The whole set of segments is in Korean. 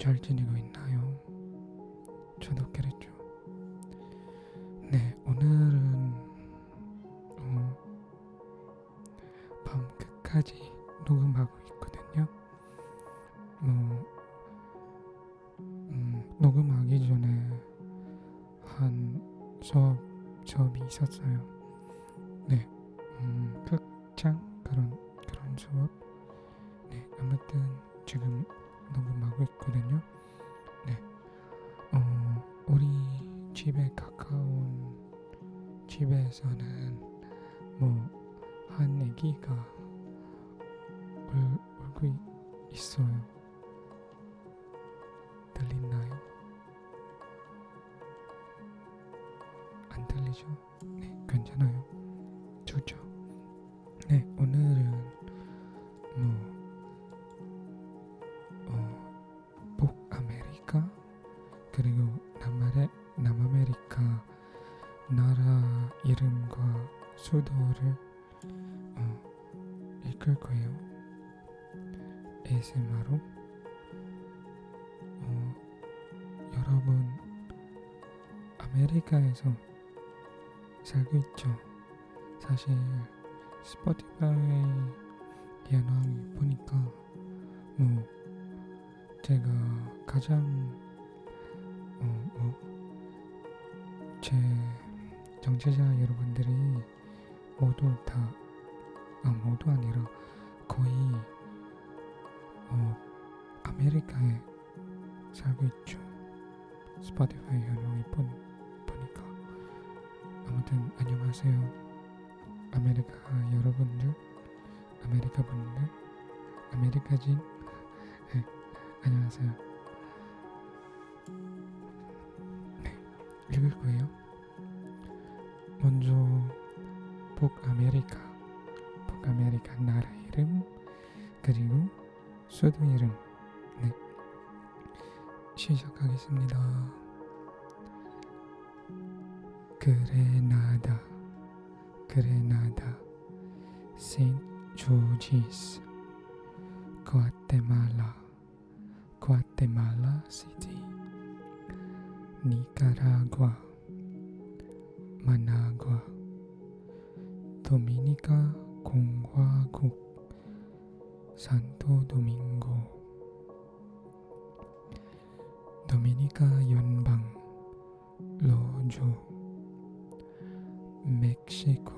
잘 지내고 있나요? 저도 그랬죠. 네, 오늘은 어, 밤 끝까지 녹음하고 있거든요. 뭐 음, 녹음하기 전에 한 수업 수업이 있었어요. 네, 음, 극장 그런 그런 수업. 네, 아무튼 지금 녹음하고 있거든요. 네, 어, 우리 집에 가까운 집에서는 뭐 한 애기가 울, 울고 있, 있어요. 들리나요? 안 들리죠? 그리고 남아레 남아메리카 나라 이름과 수도를 어, 읽을 거예요. ASMR로 어, 여러분 아메리카에서 살고 있죠. 사실 스포티파이 예능 보니까 뭐 제가 가장 어뭐제 정치자 여러분들이 모두 다 아, 모두 아니라 거의 어 아메리카에 살고 있죠. 스포티파이 예능이 본 보니까 아무튼 안녕하세요. 아메리카 여러분들, 아메리카 분들, 아메리카진, 네, 안녕하세요. 네, 읽을 거예요. 먼저 북아메리카, 북아메리카 나라 이름 그리고 수도 이름, 네, 시작하겠습니다. 그레나다. Grenada, Saint George's, Guatemala, Guatemala City, Nicaragua, Managua, Dominica 공화국, Santo Domingo, 도미니카 연방, 로조, 멕시코,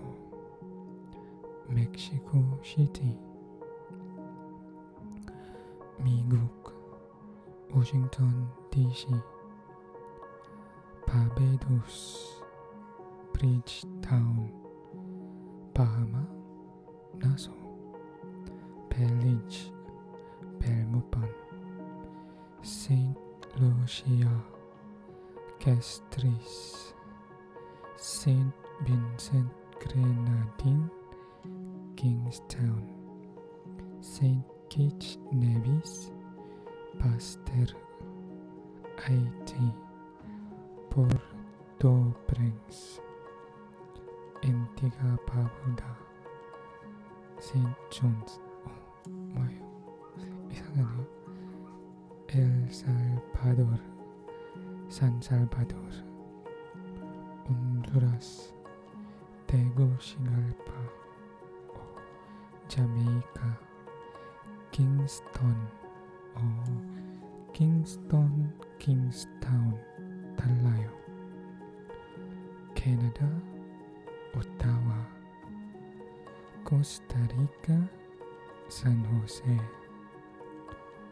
멕시코 시티 미국 워싱턴 DC Barbados, Bridgetown, Bahama, Nassau, Belize, Belmopan, St. Lucia, Castries, St. Vincent Grenadine, Kingstown, St. Kitts Nevis, Pasteur, Haiti. Antigua Barbuda, Saint John's, 어, 뭐예요? 이상하네요. 엘살바도르, 산살바도르, 온두라스, 테구시갈파, 자메이카, 킹스턴, 어, 킹스턴, 킹스타운 달라요. 캐나다, 오타와, 코스타리카, 산호세,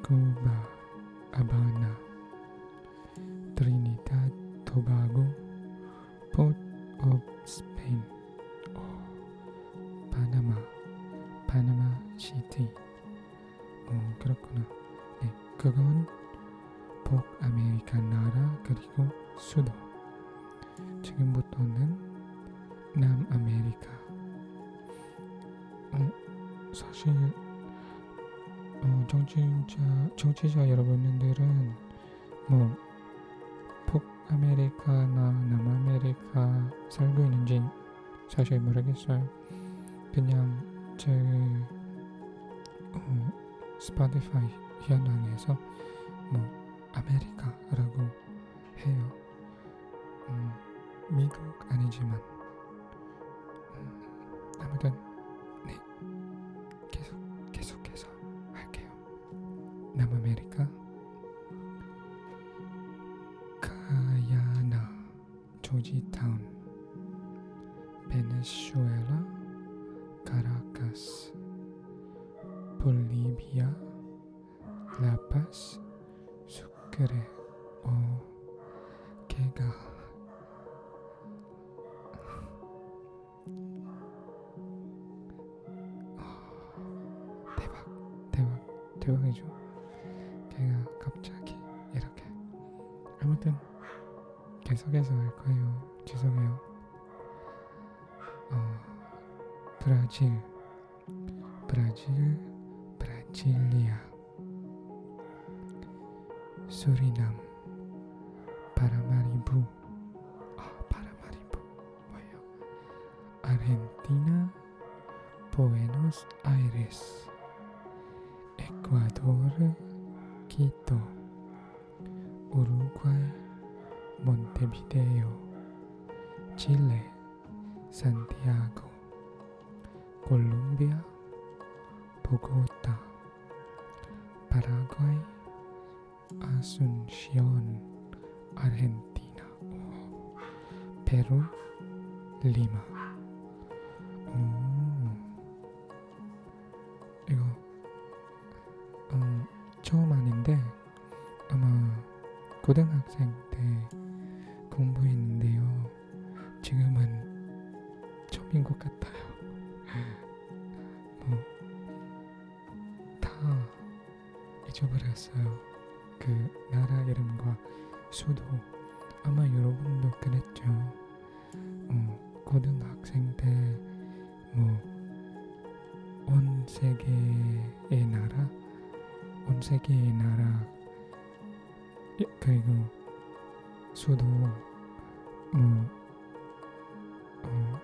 쿠바, 아바나, 트리니다, 토바고, 포트 오브 스페인, 어, 파나마, 파나마 시티. 어, 그렇구나. 네, 그건 북아메리카 나라 그리고 수도. 지금부터는 남아메리카. 어, 사실 어, 청취자 청취자 여러분들은 뭐 북아메리카나 남아메리카 살고 있는지 사실 모르겠어요. 그냥 제 어, 스포티파이 현황에서 뭐 아메리카라고 해요. 음, 미국 아니지만 음, 아무튼 네. 계속 계속해서 할게요. 남아메리카. 가야나 조지타운. 베네수엘라 카라카스. 볼리비아 라파스 수크레 어 개가. 아, 대박 대박. 대박이죠. 걔가 갑자기 이렇게. 아무튼 계속해서 할 거예요. 죄송해요. 어 브라질 브라질 브라질리아 Surinam, Paramaribo, ah, Paramaribo, bueno, Argentina, Buenos Aires, Ecuador, Quito, Uruguay, Montevideo, Chile, Santiago, Colombia, Bogotá, Paraguay, 아순시온 아르헨티나 오, 페루 리마. 오, 이거 어, 처음 아닌데 아마 고등학생 때 공부했는데요. 지금은 처음인 것 같아요. 뭐 다 잊어버렸어요 그 나라 이름과 수도 아마 여러분도 그랬죠. 어, 고등학생 때뭐 온 세계의 나라, 온 세계의 나라 예, 그리고 수도 뭐 어,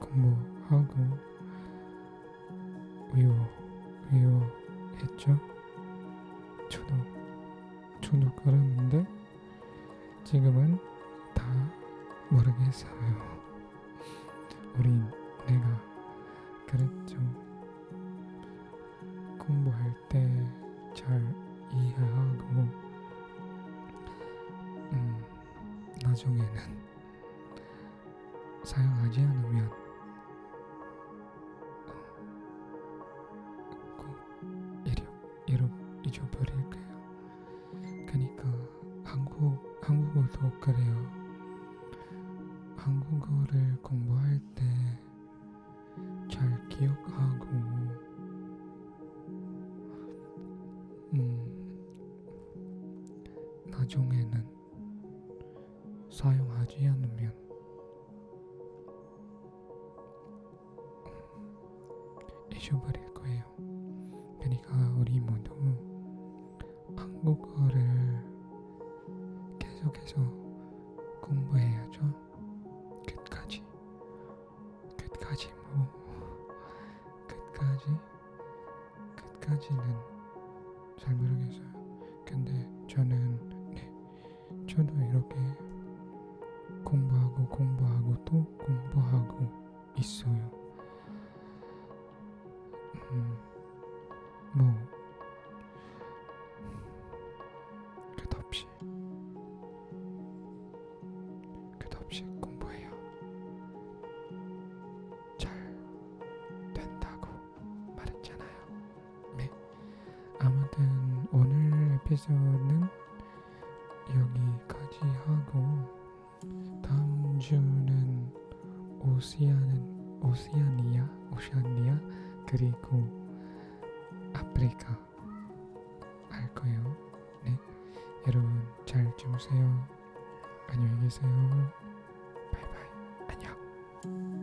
공부하고 외워 외워 지금은 다 모르겠어요. 우린 내가 그랬죠. 공부할 때 잘 이해하고 음, 나중에는 사용하지 않으면 나중에는 사용하지 않으면 잊어버릴 거예요. 그러니까 우리 모두 한국어 저도 이렇게 공부하고 공부하고 또 공부하고 있어요. 음, 뭐 끝없이 끝없이 공부해요. 잘 된다고 말했잖아요. 네. 아무튼 오늘 에피소드는 여기까지 하고 다음 주는 오시아는 오시아니아 오시아니아 그리고 아프리카 할 거예요. 네. 여러분 잘 주무세요. 안녕히 계세요. 바이바이. 안녕.